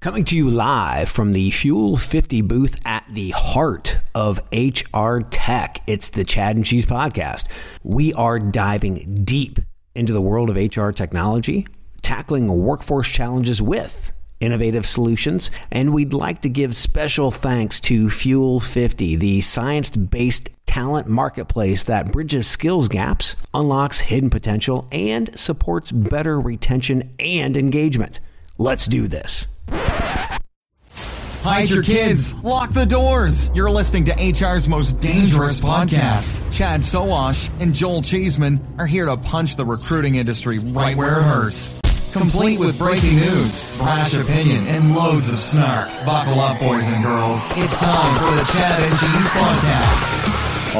Coming to you live from the Fuel 50 booth at the heart of HR tech. It's the Chad and Cheese podcast. We are diving deep into the world of HR technology, tackling workforce challenges with innovative solutions, and we'd like to give special thanks to Fuel 50, the science based talent marketplace that bridges skills gaps, unlocks hidden potential, and supports better retention and engagement. Let's do this. Hide your kids. Lock the doors. You're listening to HR's most dangerous podcast. Chad Sowash and Joel Cheeseman are here to punch the recruiting industry right where it hurts. Complete with breaking news, brash opinion, and loads of snark. Buckle up, boys and girls. It's time for the Chad and Cheese Podcast.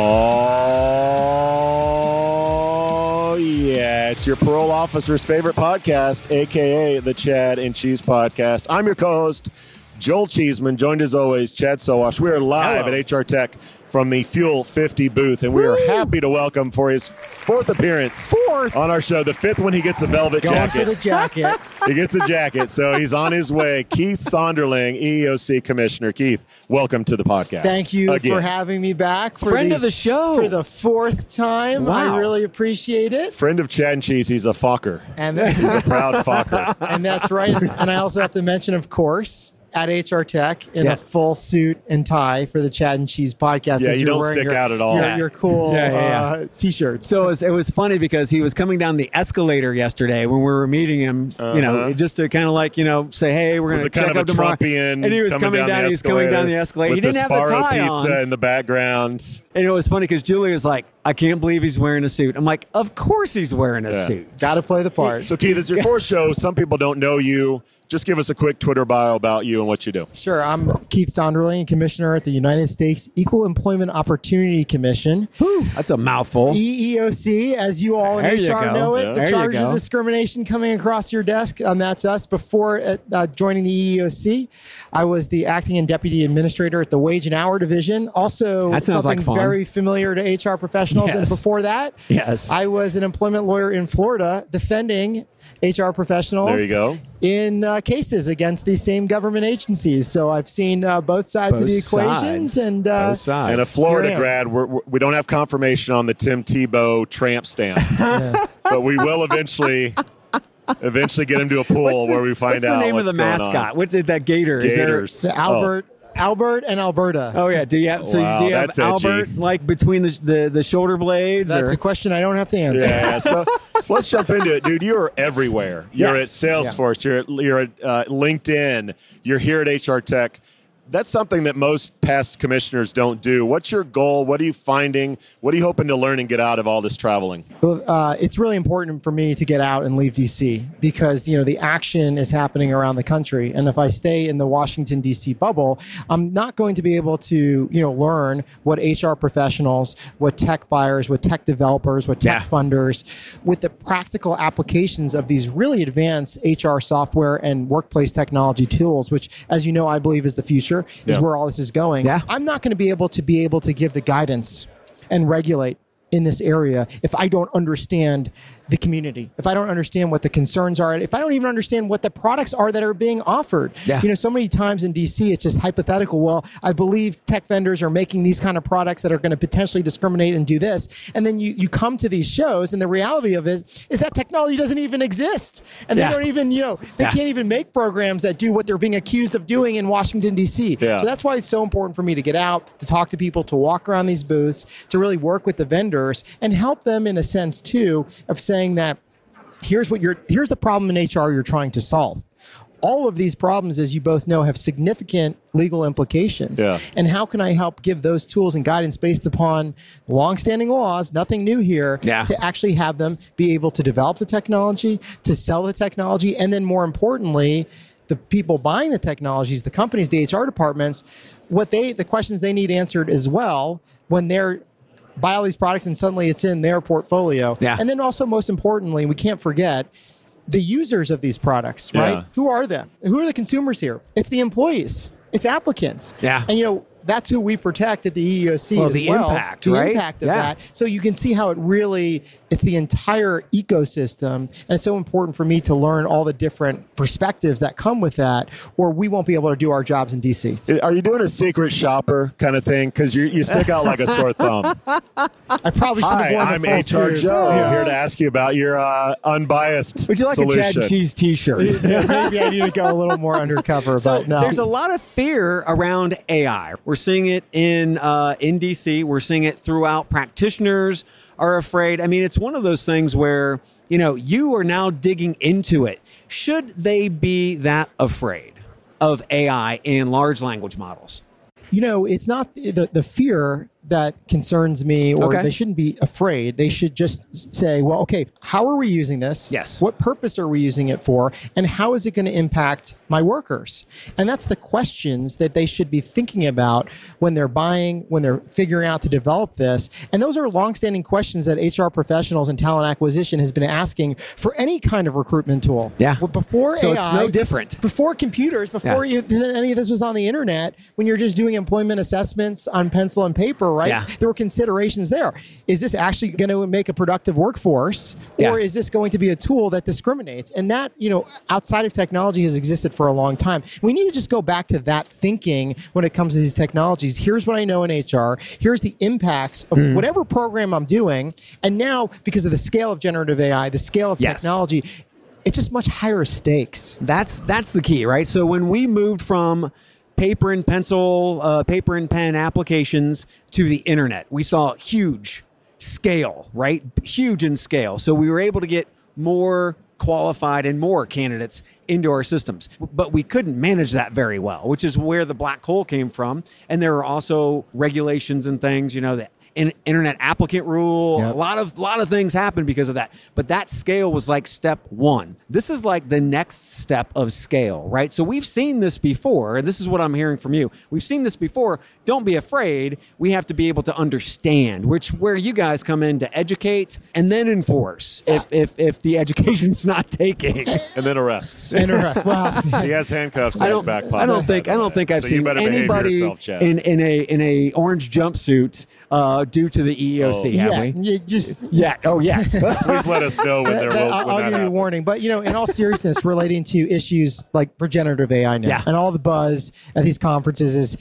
Oh, yeah. It's your parole officer's favorite podcast, aka the Chad and Cheese Podcast. I'm your co host, Joel Cheeseman, joined as always, Chad Sowash. We are live Hello. at HR Tech from the Fuel 50 booth, and we are happy to welcome for his fourth appearance Fourth? on our show. The fifth one, he gets a velvet Going jacket. for the jacket. he gets a jacket, so he's on his way. Keith Sonderling, EEOC Commissioner. Keith, welcome to the podcast. Thank you Again. for having me back. For Friend of the show. For the fourth time. Wow. I really appreciate it. Friend of Chad and Cheese, he's a Fokker. And, He's a proud Fokker. and that's right. And I also have to mention, of course, at HR Tech in Yeah. a full suit and tie for the Chad and Cheese podcast. Yeah, you don't stick your, out at all. Your, Yeah. your cool Yeah, yeah, yeah. Uh, t-shirts. So it was, it was funny because he was coming down the escalator yesterday when we were meeting him, you know, Uh-huh. just to kind of like, you know, say, hey, we're going to kind check of up a tomorrow. Trumpian? And he was coming, the down, he was coming down the escalator. He didn't the have the tie pizza on. in the background. And it was funny because Julie was like, I can't believe he's wearing a suit. I'm like, of course he's wearing a Yeah. suit. Got to play the part. So, Keith, it's your fourth show. Some people don't know you. Just give us a quick Twitter bio about you and what you do. Sure. I'm Keith Sonderling, Commissioner at the United States Equal Employment Opportunity Commission. Whew, that's a mouthful. EEOC, as you all in There you HR go. know it, Yeah. the There charge of discrimination coming across your desk, and that's us. Before uh, uh, joining the EEOC, I was the acting and deputy administrator at the Wage and Hour Division. Also, That sounds something like fun. very familiar to HR professionals. And before that, Yes. I was an employment lawyer in Florida defending HR professionals. There you go. In uh, cases against these same government agencies, so I've seen uh, both sides of the equations, sides. and uh, Both sides. And a Florida Here I am. grad, we're, we're, we don't have confirmation on the Tim Tebow tramp stamp, but we will eventually eventually get him to a pool the- where we find what's out What's the name of the mascot? on. What's it? That gator? Is there- Gators. the Albert, Albert, and Alberta. oh yeah. Do you have? So Wow, do you have that's edgy. Albert like between the the, the shoulder blades? That's or? a question I don't have to answer. Yeah, so, so let's jump into it, dude. You are everywhere. You're Yes. at Salesforce. You're at, you're at uh, LinkedIn. You're here at HR Tech. That's something that most past commissioners don't do. What's your goal? What are you finding? What are you hoping to learn and get out of all this traveling? Well, uh, it's really important for me to get out and leave DC because you know the action is happening around the country, and if I stay in the Washington DC bubble, I'm not going to be able to you know learn what HR professionals, what tech buyers, what tech developers, what tech Yeah. funders, with the practical applications of these really advanced HR software and workplace technology tools, which, as you know, I believe is the future, is Yeah. where all this is going. Yeah. I'm not going to be able to be able to give the guidance and regulate in this area if I don't understand the community, if I don't understand what the concerns are, if I don't even understand what the products are that are being offered. Yeah. You know, so many times in DC, it's just hypothetical. Well, I believe tech vendors are making these kind of products that are going to potentially discriminate and do this. And then you, you come to these shows, and the reality of it is that technology doesn't even exist. And Yeah. they don't even, you know, they Yeah. can't even make programs that do what they're being accused of doing in Washington, D.C. So that's why it's so important for me to get out, to talk to people, to walk around these booths, to really work with the vendors and help them in a sense too of saying that here's what you're here's the problem in HR you're trying to solve. All of these problems, as you both know, have significant legal implications. Yeah. And how can I help give those tools and guidance based upon longstanding laws, nothing new here, Yeah. to actually have them be able to develop the technology, to sell the technology, and then more importantly, the people buying the technologies, the companies, the HR departments, what they the questions they need answered as well when they're buy all these products and suddenly it's in their portfolio. Yeah. And then also most importantly, we can't forget the users of these products, right? Yeah. Who are them? Who are the consumers here? It's the employees. It's applicants. Yeah. And you know, that's who we protect at the EEOC Well, as the well. impact, the right? impact of Yeah. that. So you can see how it really it's the entire ecosystem. And it's so important for me to learn all the different perspectives that come with that, or we won't be able to do our jobs in DC. Are you doing a secret shopper kind of thing? Because you, you stick out like a sore thumb. I probably should have Hi, worn I'm the full HR suit. Joe. Yeah. Here to ask you about your uh, unbiased Would you like solution. a Chad and Cheese T-shirt? Yeah, maybe I need to go a little more undercover, but no. There's a lot of fear around AI. We're seeing it in uh, in DC. We're seeing it throughout. Practitioners are afraid. I mean, it's one of those things where you know you are now digging into it. Should they be that afraid of AI and large language models? You know, it's not the, the fear that concerns me, or Okay. they shouldn't be afraid. They should just say, well, okay, how are we using this? Yes. What purpose are we using it for? And how is it going to impact my workers? And that's the questions that they should be thinking about when they're buying, when they're figuring out to develop this. And those are longstanding questions that HR professionals and talent acquisition has been asking for any kind of recruitment tool. Yeah. Well, Before So AI, it's no different. before computers, before Yeah. you any of this was on the internet, when you're just doing employment assessments on pencil and paper, right? Yeah. There were considerations there. Is this actually going to make a productive workforce, or Yeah. is this going to be a tool that discriminates? And that, you know, outside of technology has existed for a long time. We need to just go back to that thinking when it comes to these technologies. Here's what I know in HR. Here's the impacts of Mm. whatever program I'm doing. And now, because of the scale of generative AI, the scale of Yes. technology, it's just much higher stakes. That's that's the key, right? So when we moved from paper and pencil, uh, paper and pen applications to the internet, we saw huge scale, right? Huge in scale. So we were able to get more qualified and more candidates into our systems. But we couldn't manage that very well, which is where the black hole came from. And there are also regulations and things, you know, that in, internet applicant rule, Yep. a lot of lot of things happened because of that. But that scale was like step one. This is like the next step of scale, right? So we've seen this before, and this is what I'm hearing from you. We've seen this before. Don't be afraid. We have to be able to understand, which where you guys come in to educate and then enforce if if if the education's not taking. and then arrests. Interest. Well, he has handcuffs in I his don't, back pocket. I don't think I don't think I've So seen anybody yourself, in, in a in a orange jumpsuit uh, due to the EEOC, have yeah, we? you just Yeah. Oh, yeah. Please let us know when, That- there that- will, I'll, I'll give you a warning. But you know, in all seriousness, relating to issues like for generative AI now, Yeah. and all the buzz at these conferences is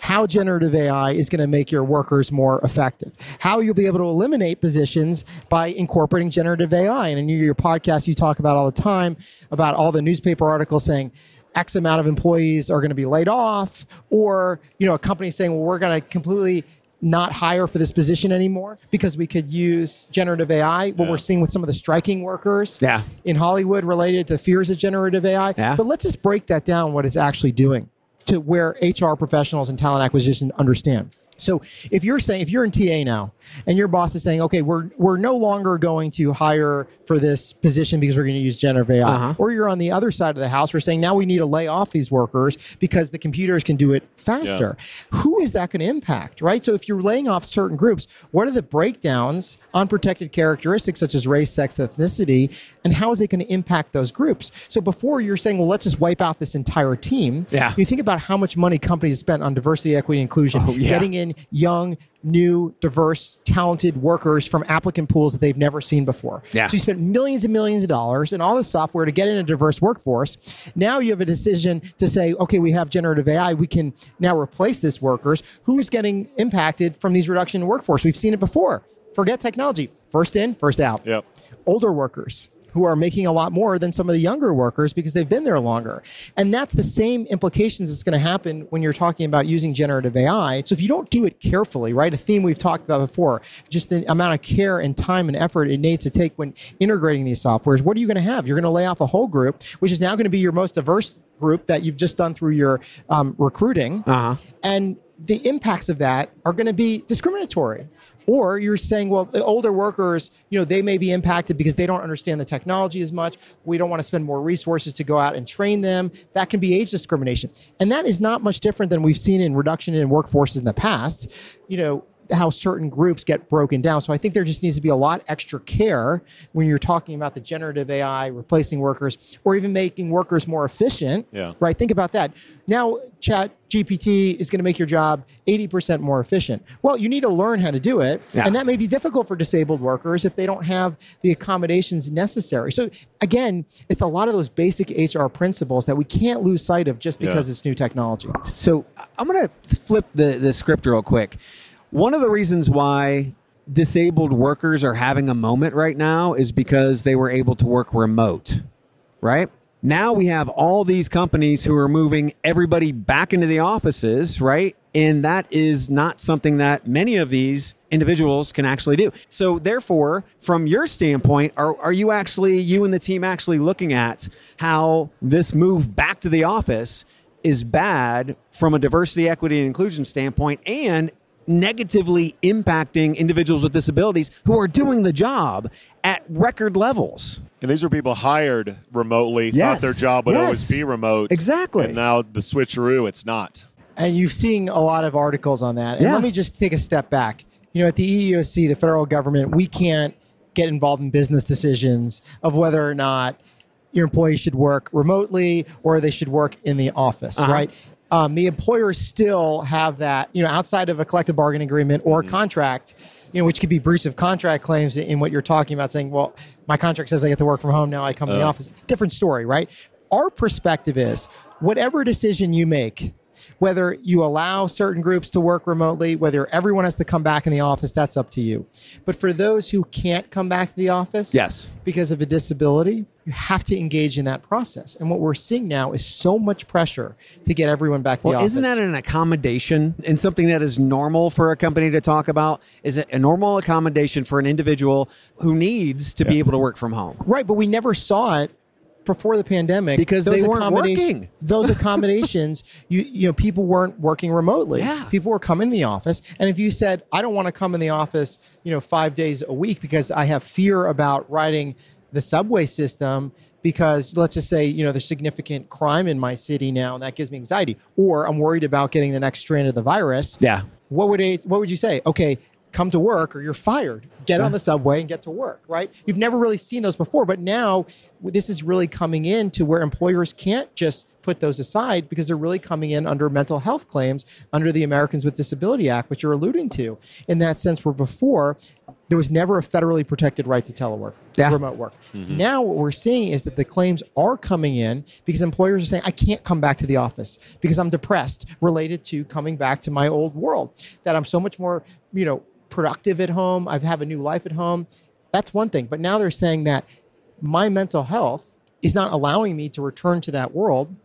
how generative AI is going to make your workers more effective. How you'll be able to eliminate positions by incorporating generative AI. And in your, your podcast, you talk about all the time about all the newspaper articles saying. X amount of employees are going to be laid off, or you know, a company saying, "Well, we're going to completely not hire for this position anymore because we could use generative AI. What we're seeing with some of the striking workers Yeah. in Hollywood related to the fears of generative AI. Yeah. But let's just break that down what it's actually doing to where HR professionals and talent acquisition understand. So if you're saying if you're in TA now and your boss is saying, okay, we're we're no longer going to hire for this position because we're going to use generative AI, Uh-huh. or you're on the other side of the house, we're saying now we need to lay off these workers because the computers can do it faster. Who is that going to impact, right? So if you're laying off certain groups, what are the breakdowns on protected characteristics such as race, sex, ethnicity, and how is it going to impact those groups? So before you're saying, well, let's just wipe out this entire team, Yeah. you think about how much money companies spent on diversity, equity, inclusion, Oh, yeah. getting in young, new, diverse, talented workers from applicant pools that they've never seen before. Yeah. So you spent millions and millions of dollars and all this software to get in a diverse workforce. Now you have a decision to say, okay, we have generative AI. We can now replace this workers. Who's getting impacted from these reduction in workforce? We've seen it before. Forget technology. First in, first out Yep. older workers who are making a lot more than some of the younger workers because they've been there longer. And that's the same implications that's going to happen when you're talking about using generative AI. So if you don't do it carefully, right? A theme we've talked about before, just the amount of care and time and effort it needs to take when integrating these softwares. What are you going to have? You're going to lay off a whole group, which is now going to be your most diverse group that you've just done through your um, recruiting. Uh-huh. And the impacts of that are going to be discriminatory. Or you're saying, well, the older workers, you know, they may be impacted because they don't understand the technology as much. We don't want to spend more resources to go out and train them. That can be age discrimination. And that is not much different than we've seen in reduction in workforces in the past. You know, how certain groups get broken down. So I think there just needs to be a lot extra care when you're talking about the generative AI replacing workers or even making workers more efficient. Yeah. Right. Think about that. Now, Chat GPT is going to make your job 80% more efficient. Well, you need to learn how to do it. Yeah. And that may be difficult for disabled workers if they don't have the accommodations necessary. So, again, it's a lot of those basic HR principles that we can't lose sight of just because Yeah. it's new technology. So I'm going to flip the, the script real quick. One of the reasons why disabled workers are having a moment right now is because they were able to work remote, right? Now we have all these companies who are moving everybody back into the offices, right? And that is not something that many of these individuals can actually do. So therefore, from your standpoint, are, are you actually, you and the team actually looking at how this move back to the office is bad from a diversity, equity, and inclusion standpoint and negatively impacting individuals with disabilities who are doing the job at record levels. And these are people hired remotely, Yes. thought their job would Yes. always be remote. Exactly. And now the switcheroo, it's not. And you've seen a lot of articles on that. And Yeah. let me just take a step back. You know, at the EEOC, the federal government, we can't get involved in business decisions of whether or not your employees should work remotely or they should work in the office, uh-huh. right? Um, the employers still have that, you know, outside of a collective bargaining agreement or a contract, you know, which could be breach of contract claims in what you're talking about, saying, well, my contract says I get to work from home, now I come to the office. Different story, right? Our perspective is whatever decision you make, whether you allow certain groups to work remotely, whether everyone has to come back in the office, that's up to you. But for those who can't come back to the office Yes. because of a disability, you have to engage in that process. And what we're seeing now is so much pressure to get everyone back to the Well, office. isn't that an accommodation and something that is normal for a company to talk about? Is it a normal accommodation for an individual who needs to be able to work from home? right, but we never saw it before the pandemic Because they weren't working. those accommodations, you you know, people weren't working remotely. Yeah. People were coming to the office. And if you said, I don't want to come in the office, you know, five days a week because I have fear about riding the subway system because let's just say, you know, there's significant crime in my city now and that gives me anxiety. Or I'm worried about getting the next strand of the virus. Yeah. What would a, what would you say? Okay, come to work or you're fired. Get on the subway and get to work, right? You've never really seen those before, but now this is really coming in to where employers can't just put those aside because they're really coming in under mental health claims under the Americans with Disability Act, which you're alluding to. In that sense, where before there was never a federally protected right to telework, Yeah. remote work. Mm-hmm. Now what we're seeing is that the claims are coming in because employers are saying, I can't come back to the office because I'm depressed related to coming back to my old world, that I'm so much more, you know, productive at home. I have a new life at home. That's one thing. But now they're saying that my mental health is not allowing me to return to that world.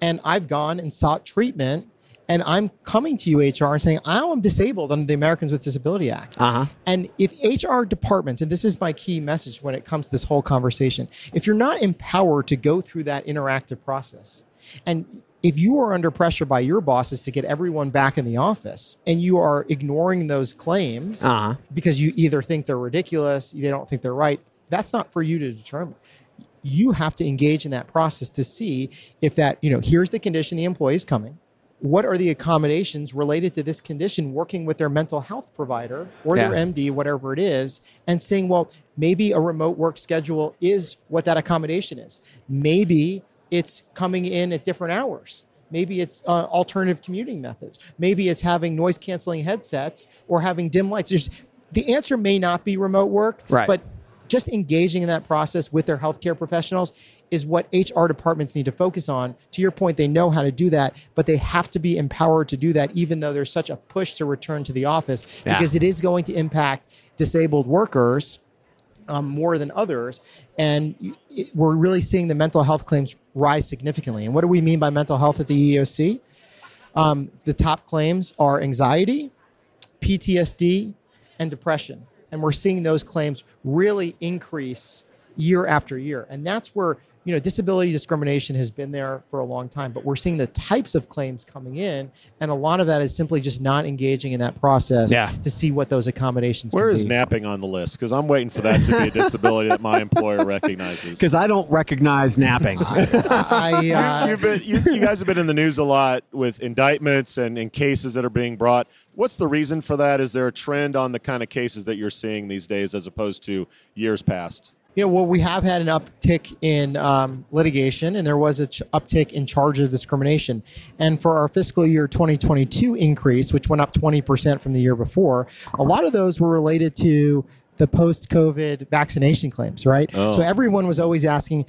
And I've gone and sought treatment. And I'm coming to you, HR, and saying, I am disabled under the Americans with Disability Act. Uh-huh. And if HR departments, and this is my key message when it comes to this whole conversation, if you're not empowered to go through that interactive process, and if you are under pressure by your bosses to get everyone back in the office and you are ignoring those claims Uh-huh. because you either think they're ridiculous, they don't think they're right, that's not for you to determine. You have to engage in that process to see if that, you know, here's the condition the employee is coming. What are the accommodations related to this condition working with their mental health provider or their MD, whatever it is, and saying, well, maybe a remote work schedule is what that accommodation is. Maybe it's coming in at different hours. Maybe it's uh, alternative commuting methods. Maybe it's having noise canceling headsets or having dim lights. There's, the answer may not be remote work, Right. but just engaging in that process with their healthcare professionals is what HR departments need to focus on. To your point, they know how to do that, but they have to be empowered to do that, even though there's such a push to return to the office Yeah. because it is going to impact disabled workers um, more than others. And we're really seeing the mental health claims rise significantly. And what do we mean by mental health at the EEOC? Um, the top claims are anxiety, PTSD, and depression. And we're seeing those claims really increase year after year. And that's where you know, disability discrimination has been there for a long time, but we're seeing the types of claims coming in, and a lot of that is simply just not engaging in that process Yeah. to see what those accommodations. Where can is be. napping on the list? Because I'm waiting for that to be a disability that my employer recognizes. Because I don't recognize napping. I, uh, You've been, you, you guys have been in the news a lot with indictments and, and cases that are being brought. What's the reason for that? Is there a trend on the kind of cases that you're seeing these days as opposed to years past? You know, well, we have had an uptick in um, litigation, and there was an ch- uptick in charges of discrimination. And for our fiscal year 2022 increase, which went up 20% from the year before, a lot of those were related to the post-COVID vaccination claims, right? So everyone was always asking,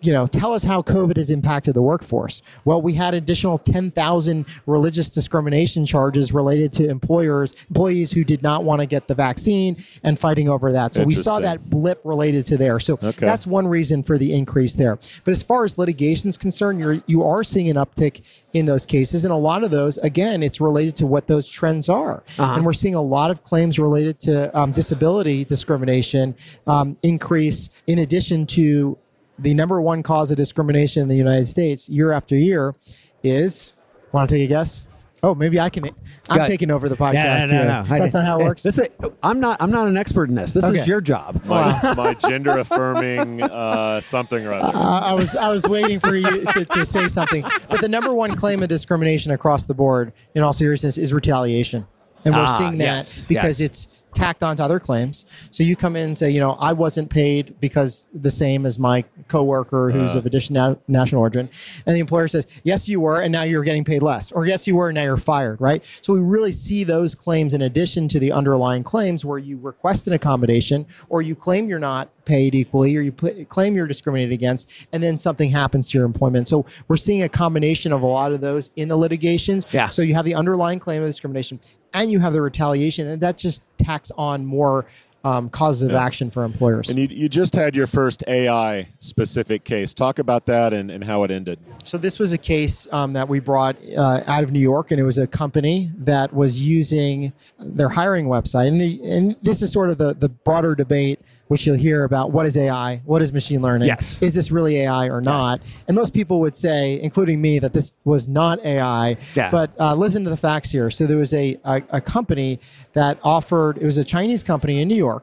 you know, tell us how COVID has impacted the workforce. Well, we had additional 10,000 religious discrimination charges related to employers, employees who did not want to get the vaccine and fighting over that. So we saw that blip related to there. So Okay. that's one reason for the increase there. But as far as litigation is concerned, you're you are seeing an uptick in those cases, and a lot of those, again, it's related to what those trends are. And we're seeing a lot of claims related to um, disability discrimination um, increase, in addition to the number one cause of discrimination in the United States year after year is. Want to take a guess? Oh, maybe I can. I'm taking over the podcast here. That's not how it works. This is, I'm not. I'm not an expert in this. This Okay. is your job. My, my gender affirming uh, something or other. Uh, I was I was waiting for you to, to say something, but the number one claim of discrimination across the board, in all seriousness, is retaliation, and we're Ah, seeing that yes, because yes. it's tacked onto other claims. So you come in and say, you know, I wasn't paid because the same as my coworker who's Uh. of additional national origin, and the employer says, yes, you were, and now you're getting paid less, or yes, you were, and now you're fired, right? So we really see those claims in addition to the underlying claims where you request an accommodation or you claim you're not paid equally or you put, claim you're discriminated against and then something happens to your employment. So we're seeing a combination of a lot of those in the litigations. Yeah. So you have the underlying claim of discrimination and you have the retaliation and that just tacks on more um, causes of action for employers. And you, you just had your first AI specific case. Talk about that and, and how it ended. So this was a case um, that we brought uh, out of New York, and it was a company that was using their hiring website. And, the, and this is sort of the, the broader debate, which you'll hear about what is AI, what is machine learning, Yes. is this really AI or not? And most people would say, including me, that this was not AI. Yeah. But uh, listen to the facts here. So there was a, a, a company that offered, it was a Chinese company in New York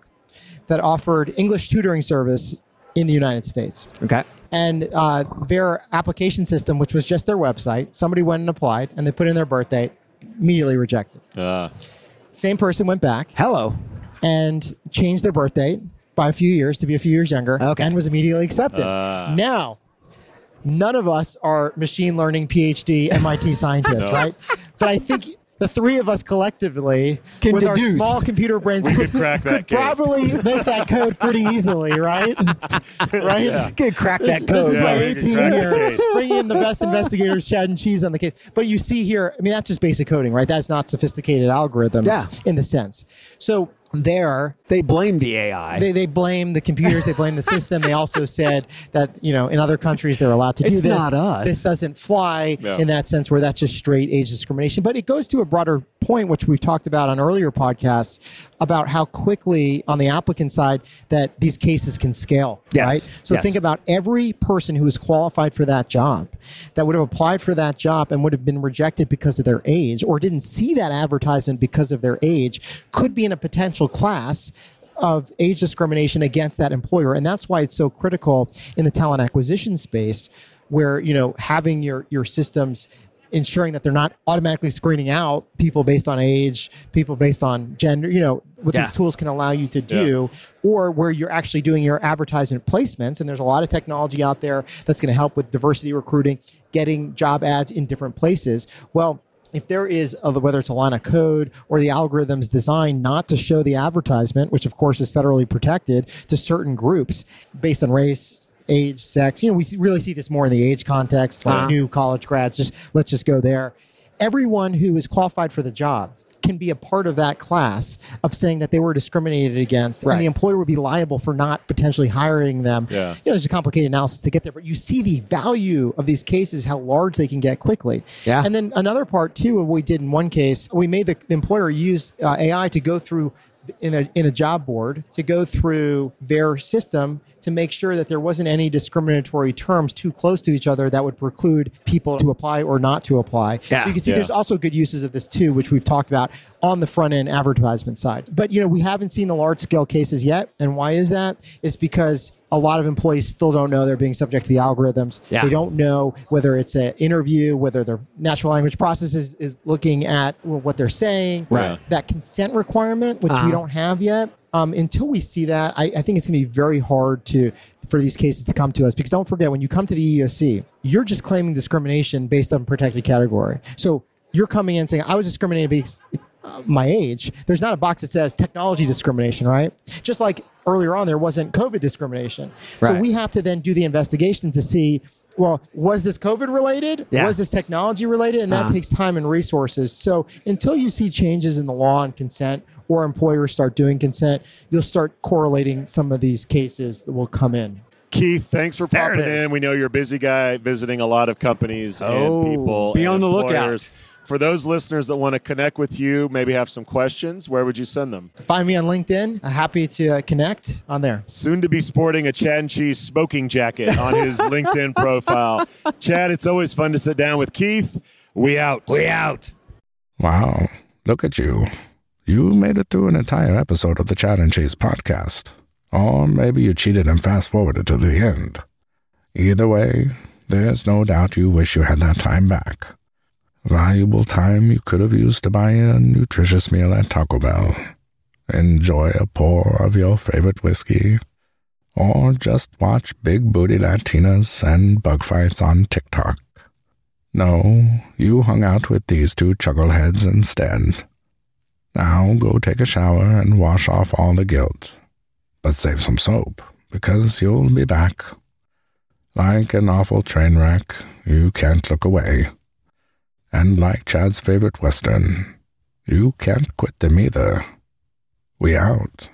that offered English tutoring service in the United States Okay. and uh, their application system, which was just their website, somebody went and applied, and they put in their birth date, immediately rejected. Uh, Same person went back Hello. and changed their birth date by a few years to be a few years younger, Okay. and was immediately accepted. now, none of us are machine learning PhD MIT scientists, right? But I think. The three of us collectively, Can with our small computer brains, We could crack that could case. probably make that code pretty easily, right? right? Could crack that this code. This is my Yeah, we can 18 crack the year case. bringing in the best investigators, Chad and Cheese on the case. But you see here, I mean, that's just basic coding, right? That's not sophisticated algorithms Yeah. in the sense. So there, They blame the AI. they, they blame the computers, they blame the system. They also said that, you know, in other countries they're allowed to do It's this. not us. This doesn't fly Yeah. in that sense where that's just straight age discrimination. But it goes to a broader point, which we've talked about on earlier podcasts, about how quickly on the applicant side that these cases can scale. Yes. Right. So Yes. think about every person who is qualified for that job that would have applied for that job and would have been rejected because of their age or didn't see that advertisement because of their age could be in a potential class of age discrimination against that employer and that's why it's so critical in the talent acquisition space where you know having your your systems ensuring that they're not automatically screening out people based on age people based on gender you know what Yeah. these tools can allow you to do or where you're actually doing your advertisement placements and there's a lot of technology out there that's going to help with diversity recruiting getting job ads in different places well if there is a, whether it's a line of code or the algorithms designed not to show the advertisement which of course is federally protected to certain groups based on race age sex you know we really see this more in the age context like Uh-huh. new college grads just let's just go there everyone who is qualified for the job can be a part of that class of saying that they were discriminated against Right. and the employer would be liable for not potentially hiring them Yeah. you know there's a complicated analysis to get there but you see the value of these cases how large they can get quickly Yeah. and then another part too of what we did in one case we made the, the employer use uh, ai to go through in a in a job board to go through their system to make sure that there wasn't any discriminatory terms too close to each other that would preclude people to apply or not to apply. Yeah. so you can see Yeah. there's also good uses of this too, which we've talked about on the front end advertisement side. But you know, we haven't seen the large scale cases yet. And why is that? It's because a lot of employees still don't know they're being subject to the algorithms. Yeah. They don't know whether it's an interview, whether their natural language process is, is looking at what they're saying. Right. That consent requirement, which Uh-huh. we don't have yet. Um, until we see that, I, I think it's going to be very hard to for these cases to come to us because don't forget when you come to the EEOC, you're just claiming discrimination based on protected category. So you're coming in saying I was discriminated based uh, my age. There's not a box that says technology discrimination, right? Just like earlier on, there wasn't COVID discrimination. So we have to then do the investigation to see. Well, was this COVID related? Yeah. Was this technology related? And that Uh-huh. takes time and resources. So until you see changes in the law on consent or employers start doing consent, you'll start correlating some of these cases that will come in. Keith, thanks for popping is. in. We know you're a busy guy visiting a lot of companies Oh, and people. be and on the lookout. Employers. For those listeners that want to connect with you, maybe have some questions, where would you send them? Find me on LinkedIn. Happy to uh, connect on there. Soon to be sporting a Chad and Cheese smoking jacket on his LinkedIn profile. Chad, it's always fun to sit down with Keith. We out. We out. Wow, look at you. You made it through an entire episode of the Chad and Cheese podcast. Or maybe you cheated and fast forwarded to the end. Either way, there's no doubt you wish you had that time back. Valuable time you could have used to buy a nutritious meal at Taco Bell, enjoy a pour of your favorite whiskey, or just watch big booty Latinas and bug fights on TikTok. No, you hung out with these two chuckleheads instead. Now go take a shower and wash off all the guilt. But save some soap, because you'll be back. Like an awful train wreck, you can't look away. And like Chad's favorite Western, you can't quit them either. We out.